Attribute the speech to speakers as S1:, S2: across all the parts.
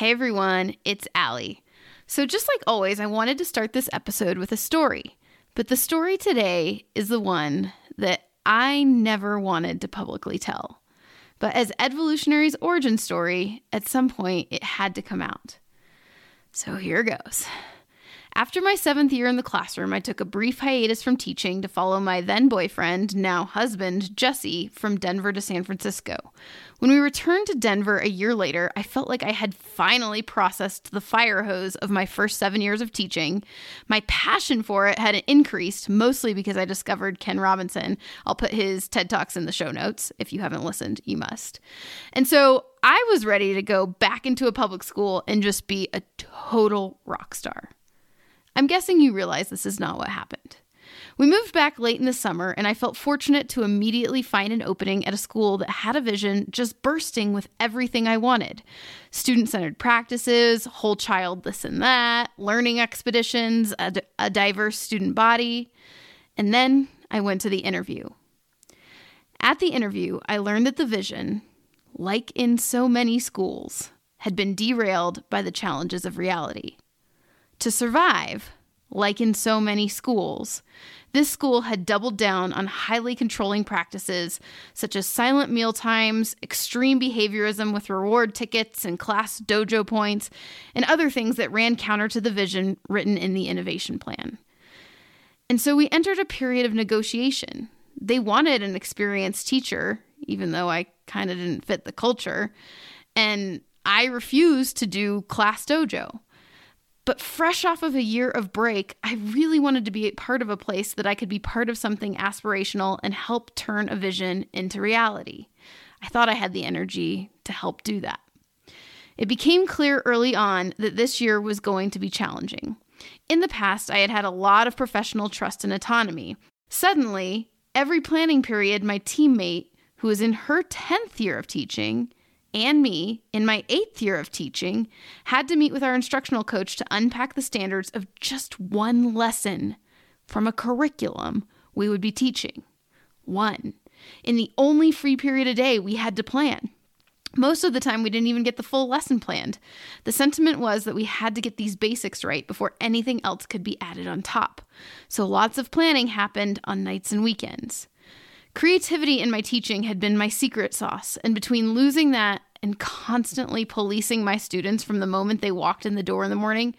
S1: Hey everyone, it's Allie. So, just like always, I wanted to start this episode with a story. But the story today is the one that I never wanted to publicly tell. But as Edvolutionary's origin story, at some point it had to come out. So here goes. After my seventh year in the classroom, I took a brief hiatus from teaching to follow my then boyfriend, now husband, Jesse, from Denver to San Francisco. When we returned to Denver a year later, I felt like I had finally processed the fire hose of my first seven years of teaching. My passion for it had increased, mostly because I discovered Ken Robinson. I'll put his TED Talks in the show notes. If you haven't listened, you must. And so I was ready to go back into a public school and just be a total rock star. I'm guessing you realize this is not what happened. We moved back late in the summer, and I felt fortunate to immediately find an opening at a school that had a vision just bursting with everything I wanted student centered practices, whole child this and that, learning expeditions, a, d- a diverse student body. And then I went to the interview. At the interview, I learned that the vision, like in so many schools, had been derailed by the challenges of reality. To survive, like in so many schools, this school had doubled down on highly controlling practices such as silent meal times, extreme behaviorism with reward tickets and class dojo points, and other things that ran counter to the vision written in the innovation plan. And so we entered a period of negotiation. They wanted an experienced teacher, even though I kind of didn't fit the culture, and I refused to do class dojo. But fresh off of a year of break, I really wanted to be a part of a place that I could be part of something aspirational and help turn a vision into reality. I thought I had the energy to help do that. It became clear early on that this year was going to be challenging. In the past, I had had a lot of professional trust and autonomy. Suddenly, every planning period, my teammate, who was in her 10th year of teaching, and me, in my eighth year of teaching, had to meet with our instructional coach to unpack the standards of just one lesson from a curriculum we would be teaching. One. In the only free period a day we had to plan. Most of the time, we didn't even get the full lesson planned. The sentiment was that we had to get these basics right before anything else could be added on top. So lots of planning happened on nights and weekends. Creativity in my teaching had been my secret sauce, and between losing that and constantly policing my students from the moment they walked in the door in the morning,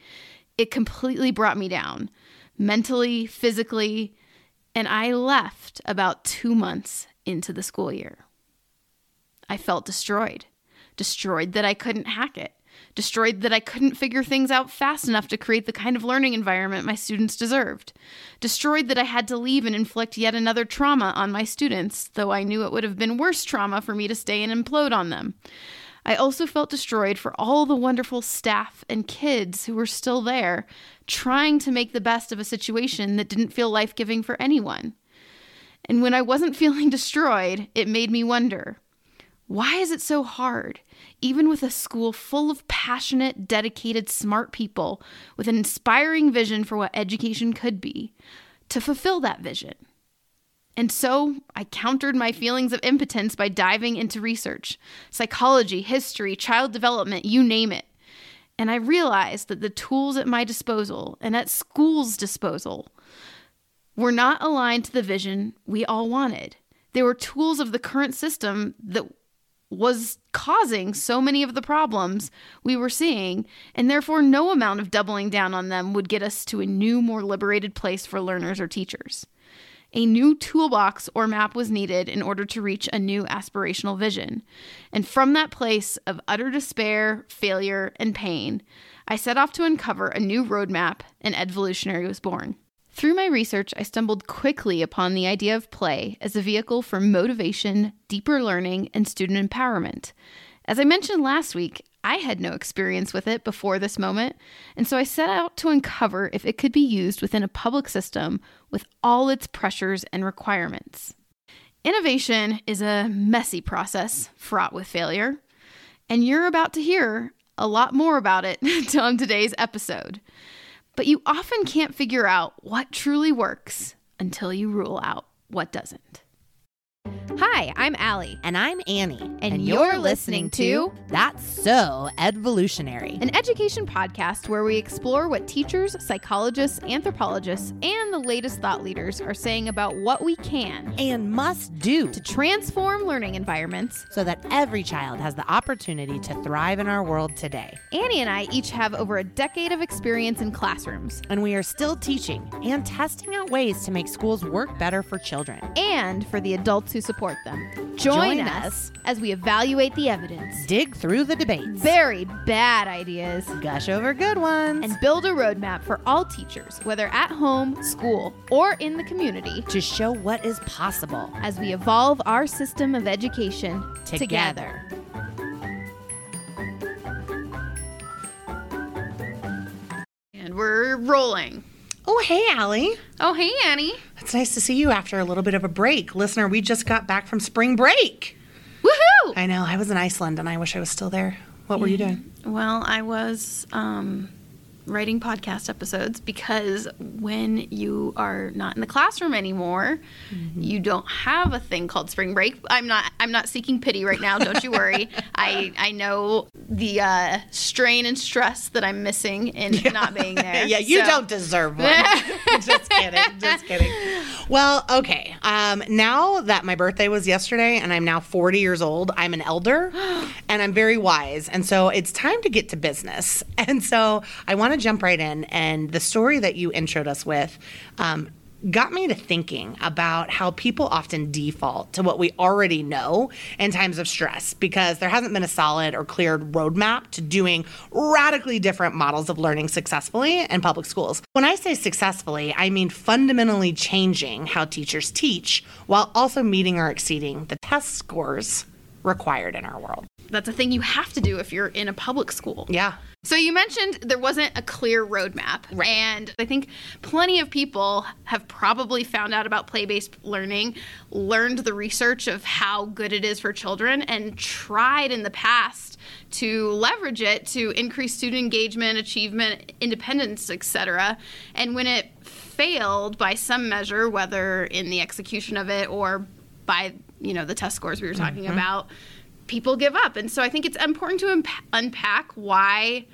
S1: it completely brought me down mentally, physically, and I left about two months into the school year. I felt destroyed, destroyed that I couldn't hack it, destroyed that I couldn't figure things out fast enough to create the kind of learning environment my students deserved, destroyed that I had to leave and inflict yet another trauma on my students, though I knew it would have been worse trauma for me to stay and implode on them. I also felt destroyed for all the wonderful staff and kids who were still there, trying to make the best of a situation that didn't feel life giving for anyone. And when I wasn't feeling destroyed, it made me wonder why is it so hard, even with a school full of passionate, dedicated, smart people with an inspiring vision for what education could be, to fulfill that vision? And so I countered my feelings of impotence by diving into research psychology, history, child development, you name it. And I realized that the tools at my disposal and at school's disposal were not aligned to the vision we all wanted. They were tools of the current system that was causing so many of the problems we were seeing, and therefore no amount of doubling down on them would get us to a new, more liberated place for learners or teachers. A new toolbox or map was needed in order to reach a new aspirational vision. And from that place of utter despair, failure, and pain, I set off to uncover a new roadmap, and Edvolutionary was born. Through my research, I stumbled quickly upon the idea of play as a vehicle for motivation, deeper learning, and student empowerment. As I mentioned last week, I had no experience with it before this moment, and so I set out to uncover if it could be used within a public system with all its pressures and requirements. Innovation is a messy process fraught with failure, and you're about to hear a lot more about it on today's episode. But you often can't figure out what truly works until you rule out what doesn't. Hi, I'm Allie.
S2: And I'm Annie.
S1: And you're listening to
S2: That's So Edvolutionary.
S1: An education podcast where we explore what teachers, psychologists, anthropologists, and the latest thought leaders are saying about what we can
S2: and must do
S1: to transform learning environments
S2: so that every child has the opportunity to thrive in our world today.
S1: Annie and I each have over a decade of experience in classrooms.
S2: And we are still teaching and testing out ways to make schools work better for children
S1: and for the adults who support them. Join,
S2: Join
S1: us,
S2: us.
S1: as we evaluate the evidence,
S2: dig through the debates,
S1: very bad ideas,
S2: gush over good ones,
S1: and build a roadmap for all teachers, whether at home, school, or in the community,
S2: to show what is possible
S1: as we evolve our system of education
S2: together.
S1: And we're rolling.
S3: Oh, hey, Allie.
S1: Oh, hey, Annie.
S3: It's nice to see you after a little bit of a break. Listener, we just got back from spring break.
S1: Woohoo!
S3: I know. I was in Iceland and I wish I was still there. What were you doing?
S1: Well, I was um, writing podcast episodes because when you are not in the classroom anymore, you don't have a thing called spring break. I'm not. I'm not seeking pity right now. Don't you worry. I I know the uh, strain and stress that I'm missing in not being there.
S3: yeah, you
S1: So-
S3: don't deserve one. just kidding. Just kidding. Well, okay. Um, now that my birthday was yesterday and I'm now 40 years old, I'm an elder and I'm very wise. And so it's time to get to business. And so I want to jump right in. And the story that you introed us with, um, got me to thinking about how people often default to what we already know in times of stress because there hasn't been a solid or cleared roadmap to doing radically different models of learning successfully in public schools. When I say successfully, I mean fundamentally changing how teachers teach while also meeting or exceeding the test scores required in our world.
S1: That's a thing you have to do if you're in a public school.
S3: Yeah.
S1: So you mentioned there wasn't a clear roadmap.
S3: Right.
S1: And I think plenty of people have probably found out about play-based learning, learned the research of how good it is for children and tried in the past to leverage it to increase student engagement, achievement, independence, etc. And when it failed by some measure, whether in the execution of it or by, you know, the test scores we were talking mm-hmm. about, people give up. And so I think it's important to unpack why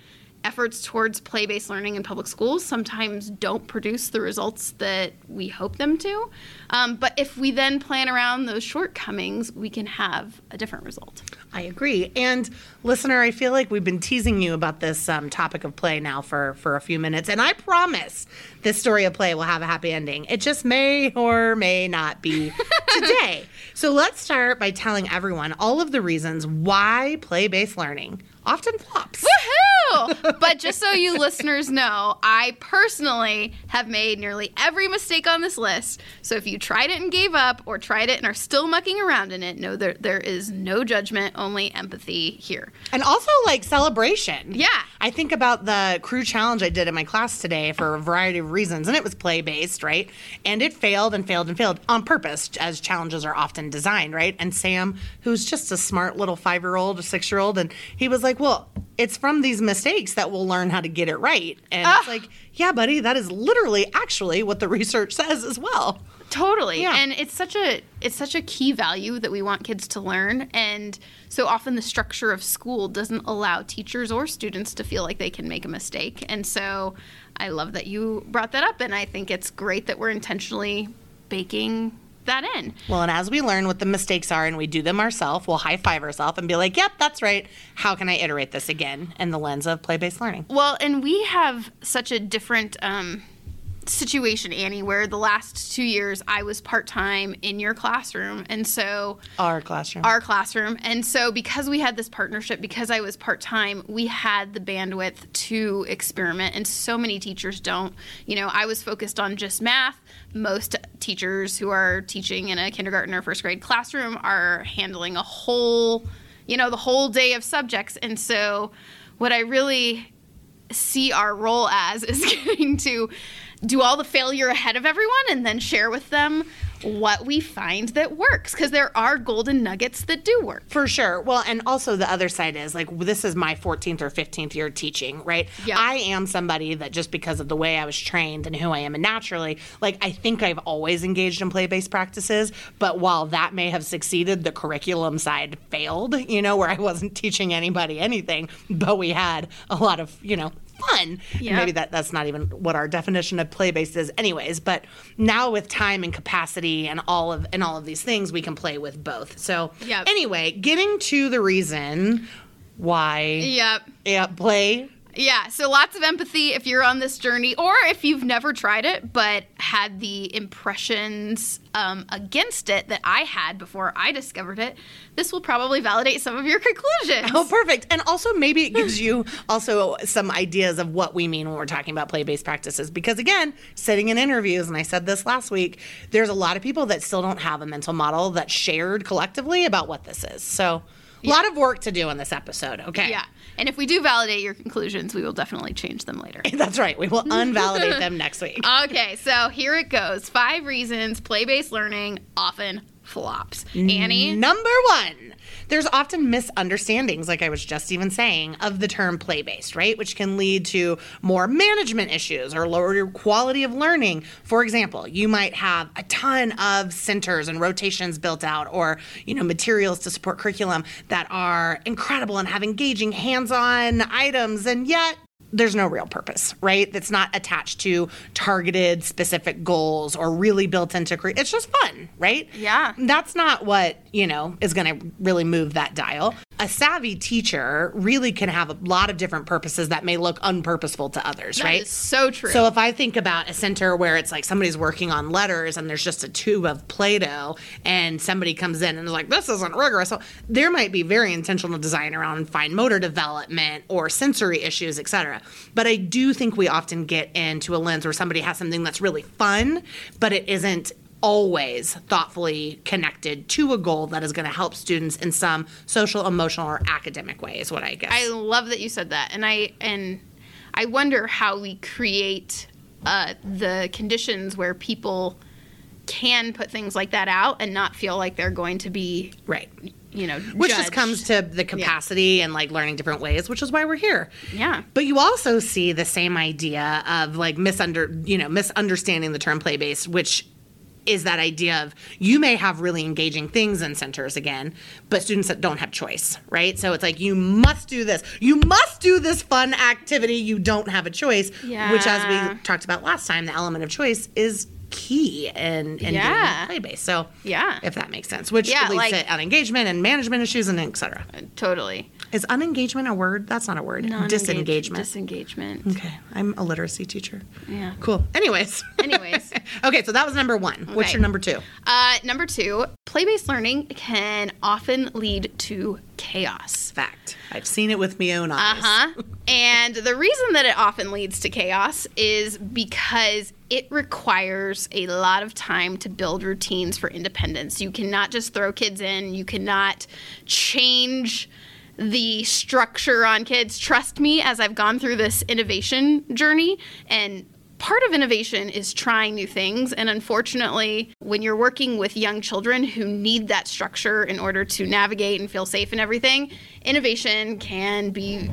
S1: efforts towards play based learning in public schools sometimes don't produce the results that we hope them to. Um, but if we then plan around those shortcomings, we can have a different result.
S3: I agree. And listener, I feel like we've been teasing you about this um, topic of play now for, for a few minutes. And I promise this story of play will have a happy ending. It just may or may not be today. So let's start by telling everyone all of the reasons why play based learning often flops.
S1: Woohoo! but just so you listeners know, I personally have made nearly every mistake on this list. So if you tried it and gave up, or tried it and are still mucking around in it, know there there is no judgment, only empathy here.
S3: And also like celebration.
S1: Yeah.
S3: I think about the crew challenge I did in my class today for a variety of reasons, and it was play based, right? And it failed and failed and failed on purpose, as challenges are often designed, right? And Sam, who's just a smart little five year old, a six year old, and he was like, Well, it's from these mistakes that we'll learn how to get it right. And it's ah. like, yeah, buddy, that is literally actually what the research says as well.
S1: Totally.
S3: Yeah.
S1: And it's such a it's such a key value that we want kids to learn and so often the structure of school doesn't allow teachers or students to feel like they can make a mistake. And so I love that you brought that up and I think it's great that we're intentionally baking that in.
S3: Well, and as we learn what the mistakes are and we do them ourselves, we'll high five ourselves and be like, yep, that's right. How can I iterate this again in the lens of play based learning?
S1: Well, and we have such a different um, situation, Annie, where the last two years I was part time in your classroom. And so
S3: Our classroom.
S1: our classroom. And so, because we had this partnership, because I was part time, we had the bandwidth to experiment. And so many teachers don't. You know, I was focused on just math. Most teachers who are teaching in a kindergarten or first grade classroom are handling a whole, you know, the whole day of subjects. And so, what I really see our role as is getting to do all the failure ahead of everyone and then share with them what we find that works because there are golden nuggets that do work.
S3: For sure. Well, and also the other side is like this is my 14th or 15th year teaching, right?
S1: Yeah.
S3: I am somebody that just because of the way I was trained and who I am and naturally, like I think I've always engaged in play-based practices, but while that may have succeeded, the curriculum side failed, you know, where I wasn't teaching anybody anything, but we had a lot of, you know, fun.
S1: Yeah.
S3: Maybe that that's not even what our definition of play based is anyways, but now with time and capacity and all of and all of these things we can play with both. So
S1: Yep.
S3: anyway, getting to the reason why
S1: Yep.
S3: yeah, play
S1: Yeah, so lots of empathy if you're on this journey, or if you've never tried it but had the impressions um, against it that I had before I discovered it. This will probably validate some of your conclusions.
S3: Oh, perfect. And also, maybe it gives you also some ideas of what we mean when we're talking about play based practices. Because again, sitting in interviews, and I said this last week, there's a lot of people that still don't have a mental model that's shared collectively about what this is. So, a lot of work to do in this episode. Okay.
S1: Yeah, and if we do validate your conclusions, we will definitely change them later.
S3: That's right. We will unvalidate them next week.
S1: Okay, so here it goes. Five reasons play-based learning often flops. Annie,
S3: Number one, there's often misunderstandings, like I was just even saying, of the term play based, right? Which can lead to more management issues or lower quality of learning. For example, you might have a ton of centers and rotations built out or, you know, materials to support curriculum that are incredible and have engaging hands on items, and yet there's no real purpose, right? That's not attached to targeted specific goals or really built into cre- it's just fun, right?
S1: Yeah.
S3: That's not what, you know, is going to really move that dial. A savvy teacher really can have a lot of different purposes that may look unpurposeful to others,
S1: that
S3: right?
S1: is so true.
S3: So if I think about a center where it's like somebody's working on letters and there's just a tube of Play-Doh and somebody comes in and is like, this isn't rigorous. So there might be very intentional design around fine motor development or sensory issues, etc. But I do think we often get into a lens where somebody has something that's really fun, but it isn't always thoughtfully connected to a goal that is going to help students in some social, emotional, or academic way is what I guess.
S1: I love that you said that, and I and I wonder how we create uh, the conditions where people can put things like that out and not feel like they're going to be,
S3: right.
S1: you know,
S3: which just comes to the capacity and like learning different ways which is why we're here
S1: Yeah.
S3: but you also see the same idea of like misunder you know misunderstanding the term play based which is that idea of you may have really engaging things in centers again but students that don't have choice right so it's like you must do this you must do this fun activity you don't have a choice which as we talked about last time the element of choice is key in, in
S1: Yeah.
S3: play based so
S1: Yeah.
S3: if that makes sense which
S1: Yeah,
S3: leads
S1: like-
S3: to unengagement and management issues and et cetera
S1: Totally.
S3: Is unengagement a word? That's not a word. Disengagement.
S1: Disengagement.
S3: okay, I'm a literacy teacher.
S1: Yeah.
S3: Cool. Anyways.
S1: Anyways.
S3: okay, so that was number one. What's your number two?
S1: Uh, number two, play-based learning can often lead to chaos.
S3: Fact. I've seen it with my own eyes.
S1: Uh huh. and the reason that it often leads to chaos is because it requires a lot of time to build routines for independence. You cannot just throw kids in, you cannot change the structure on kids. Trust me, as I've gone through this innovation journey and Part of innovation is trying new things. And unfortunately, when you're working with young children who need that structure in order to navigate and feel safe and everything, innovation can be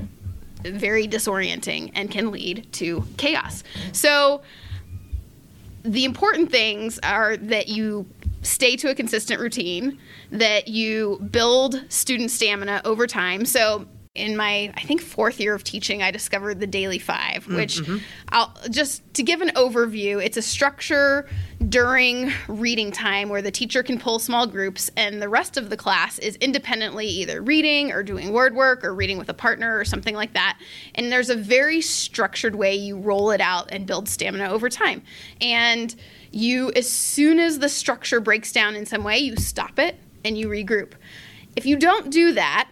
S1: very disorienting and can lead to chaos. So, the important things are that you stay to a consistent routine, that you build student stamina over time. So, in my, I think, fourth year of teaching, I discovered the Daily Five, mm, which mm-hmm. I'll just to give an overview, it's a structure during reading time where the teacher can pull small groups and the rest of the class is independently either reading or doing word work or reading with a partner or something like that. And there's a very structured way you roll it out and build stamina over time. And you, as soon as the structure breaks down in some way, you stop it and you regroup. If you don't do that,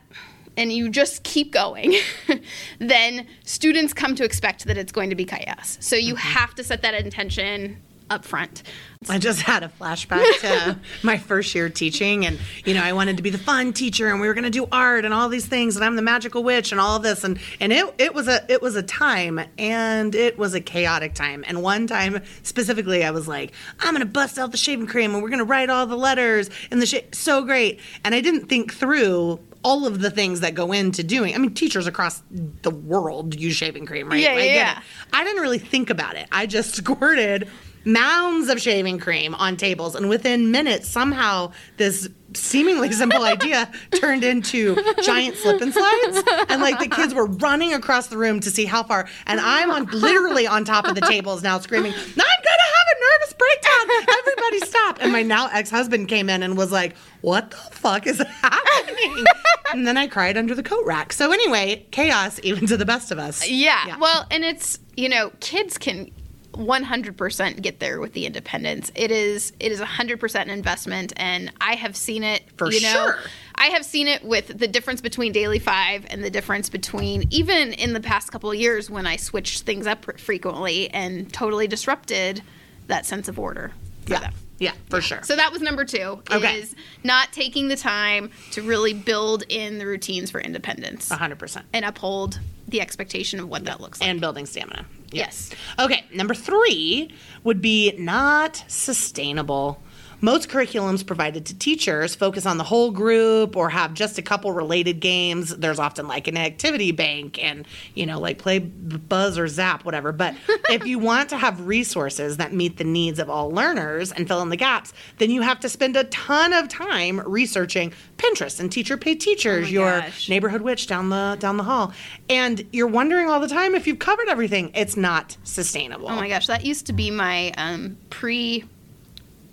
S1: and you just keep going, then students come to expect that it's going to be chaos. So you mm-hmm. have to set that intention up front.
S3: I just had a flashback to my first year teaching, and you know, I wanted to be the fun teacher, and we were going to do art and all these things, and I'm the magical witch and all of this, and and it it was a it was a time, and it was a chaotic time. And one time specifically, I was like, I'm going to bust out the shaving cream, and we're going to write all the letters and the shit, so great. And I didn't think through all of the things that go into doing. I mean, teachers across the world use shaving cream, right?
S1: Yeah,
S3: I
S1: yeah,
S3: I didn't really think about it. I just squirted mounds of shaving cream on tables, and within minutes, somehow this seemingly simple idea turned into giant slip and slides, and like the kids were running across the room to see how far, and I'm on literally on top of the tables now screaming, "I'm gonna have a nervous breakdown! Everybody stop!" And my now ex-husband came in and was like, "What the fuck is happening?" and then I cried under the coat rack. So anyway, chaos even to the best of us.
S1: Yeah. Well, and it's, you know, kids can 100% get there with the independence. It is it is 100% an investment and I have seen it
S3: For
S1: you know,
S3: sure.
S1: I have seen it with the difference between Daily 5 and the difference between even in the past couple of years when I switched things up frequently and totally disrupted that sense of order for
S3: Yeah.
S1: them.
S3: Yeah, for sure.
S1: So that was number 2
S3: Okay.
S1: is not taking the time to really build in the routines for independence
S3: 100%.
S1: and uphold the expectation of what that looks like.
S3: And building stamina.
S1: Yes.
S3: Okay, number three would be not sustainable. Most curriculums provided to teachers focus on the whole group or have just a couple related games. There's often like an activity bank and, you know, like play buzz or zap, whatever. But if you want to have resources that meet the needs of all learners and fill in the gaps, then you have to spend a ton of time researching Pinterest and teacher pay teachers,
S1: Oh
S3: your
S1: gosh.
S3: neighborhood witch down the down the hall. And you're wondering all the time if you've covered everything. It's not sustainable.
S1: Oh my gosh, that used to be my um, pre,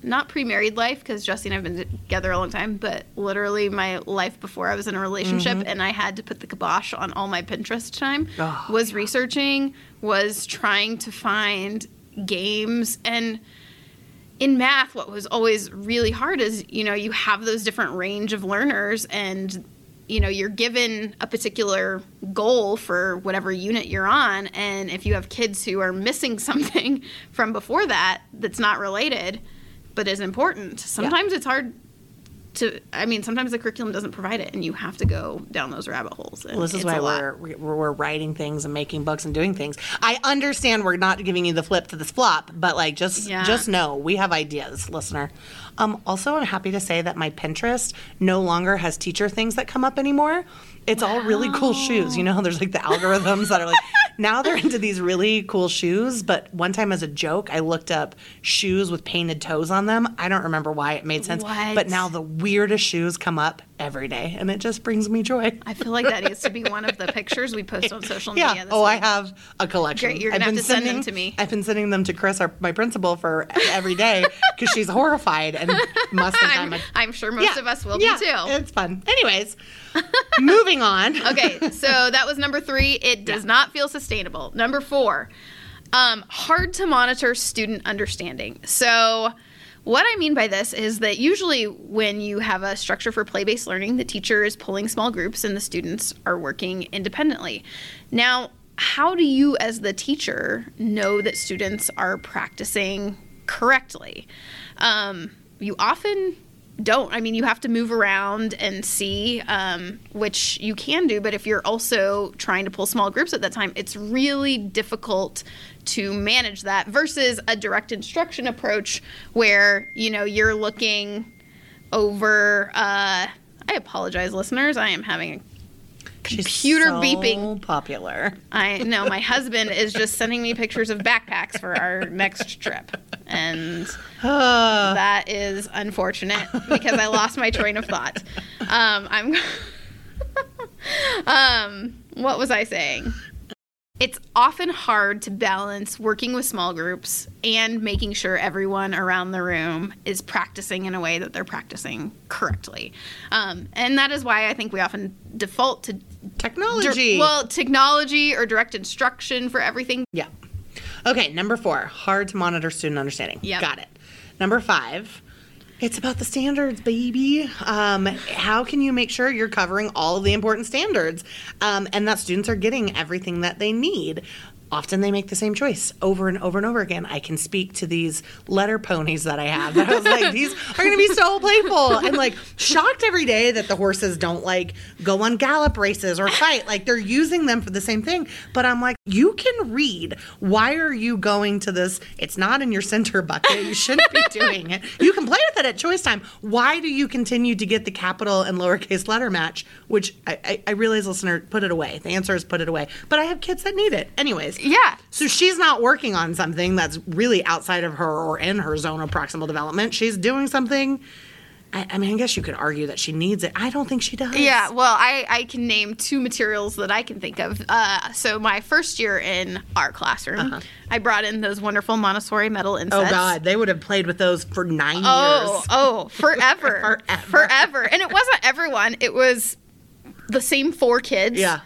S1: not pre-married life because Jesse and I've been together a long time, but literally my life before I was in a relationship mm-hmm. and I had to put the kibosh on all my Pinterest time.
S3: Oh,
S1: was researching, was trying to find games and in math what was always really hard is you know you have those different range of learners and you know you're given a particular goal for whatever unit you're on and if you have kids who are missing something from before that that's not related but is important sometimes it's hard to i mean sometimes the curriculum doesn't provide it and you have to go down those rabbit holes
S3: Well, this is why we're, we're we're writing things and making books and doing things. I understand we're not giving you the flip to this flop, but like just
S1: Yeah.
S3: just know we have ideas, listener. Um, also, I'm happy to say that my Pinterest no longer has teacher things that come up anymore. It's all really cool shoes. You know, how there's like the algorithms that are like now they're into these really cool shoes. But one time, as a joke, I looked up shoes with painted toes on them. I don't remember why it made sense,
S1: What?
S3: but now the weirdest shoes come up every day, and it just brings me joy.
S1: I feel like that needs to be one of the pictures we post on social media.
S3: Yeah. Oh, I have a collection.
S1: Great, you're gonna
S3: I've
S1: have
S3: been
S1: to send them to me.
S3: I've been sending them to Chris, our, my principal, for every day because she's horrified and must think I'm,
S1: I'm,
S3: a.
S1: I'm sure most
S3: Yeah,
S1: of us will
S3: yeah,
S1: be too.
S3: It's fun. Anyways, moving on.
S1: okay, so that was number three. It does not feel sustainable. Number four, um, hard to monitor student understanding. So, what I mean by this is that usually when you have a structure for play based learning, the teacher is pulling small groups and the students are working independently. Now, how do you, as the teacher, know that students are practicing correctly? Um, you often don't. I mean, you have to move around and see, um, which you can do. But if you're also trying to pull small groups at that time, it's really difficult to manage that versus a direct instruction approach where, you know, you're looking over. Uh, I apologize, listeners. I am having a
S3: She's
S1: computer
S3: so
S1: beeping.
S3: Popular.
S1: I know my husband is just sending me pictures of backpacks for our next trip. And that is unfortunate because I lost my train of thought. Um, I'm. um, what was I saying? It's often hard to balance working with small groups and making sure everyone around the room is practicing in a way that they're practicing correctly. Um, and that is why I think we often default to
S3: technology.
S1: Dir- well, technology or direct instruction for everything.
S3: Yeah. Okay, number four, hard to monitor student understanding.
S1: Yeah.
S3: Got it. Number five, it's about the standards, baby. Um, how can you make sure you're covering all of the important standards um, and that students are getting everything that they need? Often they make the same choice over and over and over again. I can speak to these letter ponies that I have. That I was like, these are going to be so playful. I'm like shocked every day that the horses don't like go on gallop races or fight. Like they're using them for the same thing. But I'm like, you can read. Why are you going to this? It's not in your center bucket. You shouldn't be doing it. You can play with it at choice time. Why do you continue to get the capital and lowercase letter match? Which I, I, I realize, listener, put it away. The answer is put it away. But I have kids that need it. Anyways.
S1: Yeah.
S3: So she's not working on something that's really outside of her or in her zone of proximal development. She's doing something. I, I mean, I guess you could argue that she needs it. I don't think she does.
S1: Yeah, well, I, I can name two materials that I can think of. Uh, so, my first year in our classroom, I brought in those wonderful Montessori metal
S3: Uh-huh. Oh. God, they would have played with those for nine
S1: Oh,
S3: years.
S1: oh, forever.
S3: Forever.
S1: Forever. And it wasn't everyone, it was the same four kids
S3: Yeah.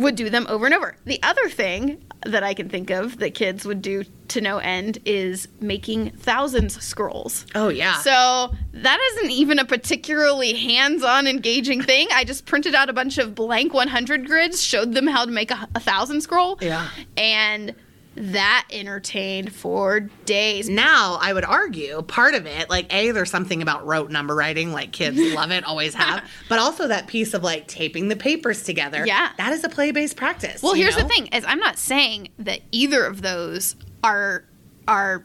S1: Would do them over and over. The other thing that I can think of that kids would do to no end is making thousands scrolls.
S3: Oh yeah.
S1: So that isn't even a particularly hands-on engaging thing. I just printed out a bunch of blank 100 grids, showed them how to make a, a thousand scroll.
S3: Yeah.
S1: And that entertained for days.
S3: now I would argue part of it, like a, there's something about rote number writing, like kids love it, always have, but also that piece of like taping the papers together.
S1: Yeah.
S3: that is a play based practice.
S1: Well, here's
S3: know?
S1: the thing: is I'm not saying that either of those are are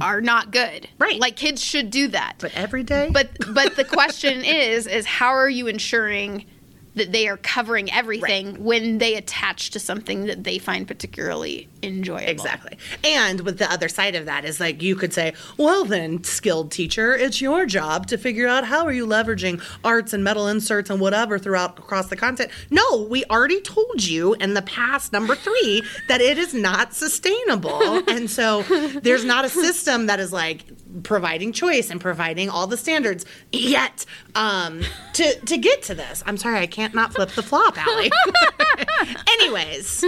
S1: are not good.
S3: Right.
S1: Like kids should do that.
S3: But every day,
S1: But but the question is is how are you ensuring that they are covering everything when they attach to something that they find particularly enjoyable?
S3: Exactly. And with the other side of that is like you could say, well then, skilled teacher, it's your job to figure out how are you leveraging arts and metal inserts and whatever throughout across the content. No, we already told you in the past number 3 that it is not sustainable. and so there's not a system that is like providing choice and providing all the standards yet um to to get to this. I'm sorry, I can't not not flip the flop, Allie. Anyways,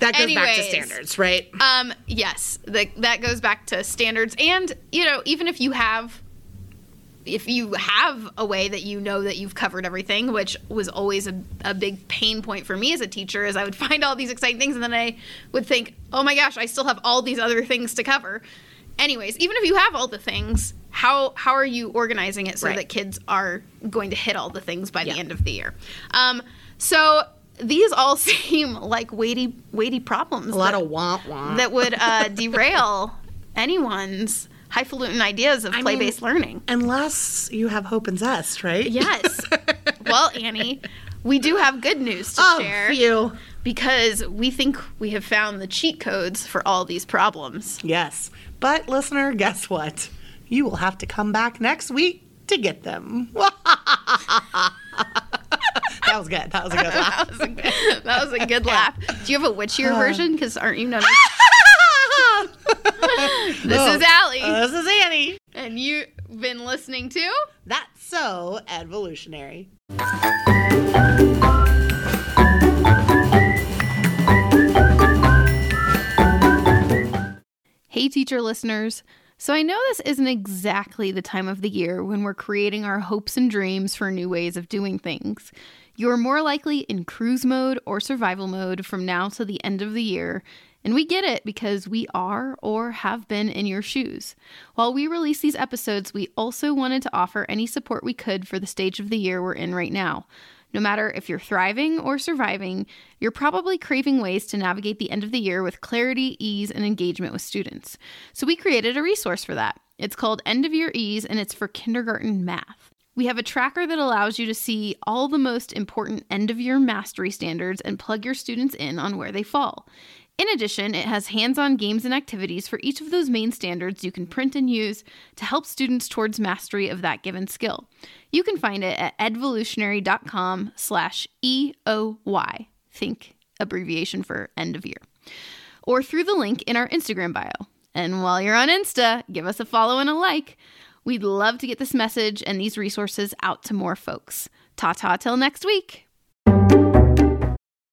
S3: that goes back to standards, right?
S1: Um, yes, the, that goes back to standards, and you know, even if you have, if you have a way that you know that you've covered everything, which was always a, a big pain point for me as a teacher, is I would find all these exciting things, and then I would think, oh my gosh, I still have all these other things to cover. Anyways, even if you have all the things, how how are you organizing it so
S3: Right.
S1: that kids are going to hit all the things by
S3: Yeah.
S1: the end of the year? Um, so these all seem like weighty weighty problems.
S3: A lot
S1: that-
S3: of womp womp.
S1: that would uh, derail anyone's highfalutin ideas of play-based learning.
S3: Unless you have hope and zest, right?
S1: Yes. well, Annie, we do have good news to share.
S3: Oh,
S1: share
S3: phew.
S1: because we think we have found the cheat codes for all these problems.
S3: Yes. But listener, guess what? You will have to come back next week to get them. that was good. That was a good laugh.
S1: That was a good, that was a good laugh. Do you have a witchier version? Because aren't you known? as- this
S3: Oh,
S1: is Allie,
S3: uh, this is Annie.
S1: and you've been listening to.
S3: That's so Edvolutionary.
S1: Hey, teacher listeners. So, I know this isn't exactly the time of the year when we're creating our hopes and dreams for new ways of doing things. You're more likely in cruise mode or survival mode from now to the end of the year, and we get it because we are or have been in your shoes. While we release these episodes, we also wanted to offer any support we could for the stage of the year we're in right now. No matter if you're thriving or surviving, you're probably craving ways to navigate the end of the year with clarity, ease, and engagement with students. So we created a resource for that. It's called End of Year Ease, and it's for kindergarten math. We have a tracker that allows you to see all the most important end of year mastery standards and plug your students in on where they fall. In addition, it has hands on games and activities for each of those main standards you can print and use to help students towards mastery of that given skill. You can find it at edvolutionary.com slash EOY. Think abbreviation for end of year. Or through the link in our Instagram bio. And while you're on Insta, give us a follow and a like. We'd love to get this message and these resources out to more folks. Ta ta till next week.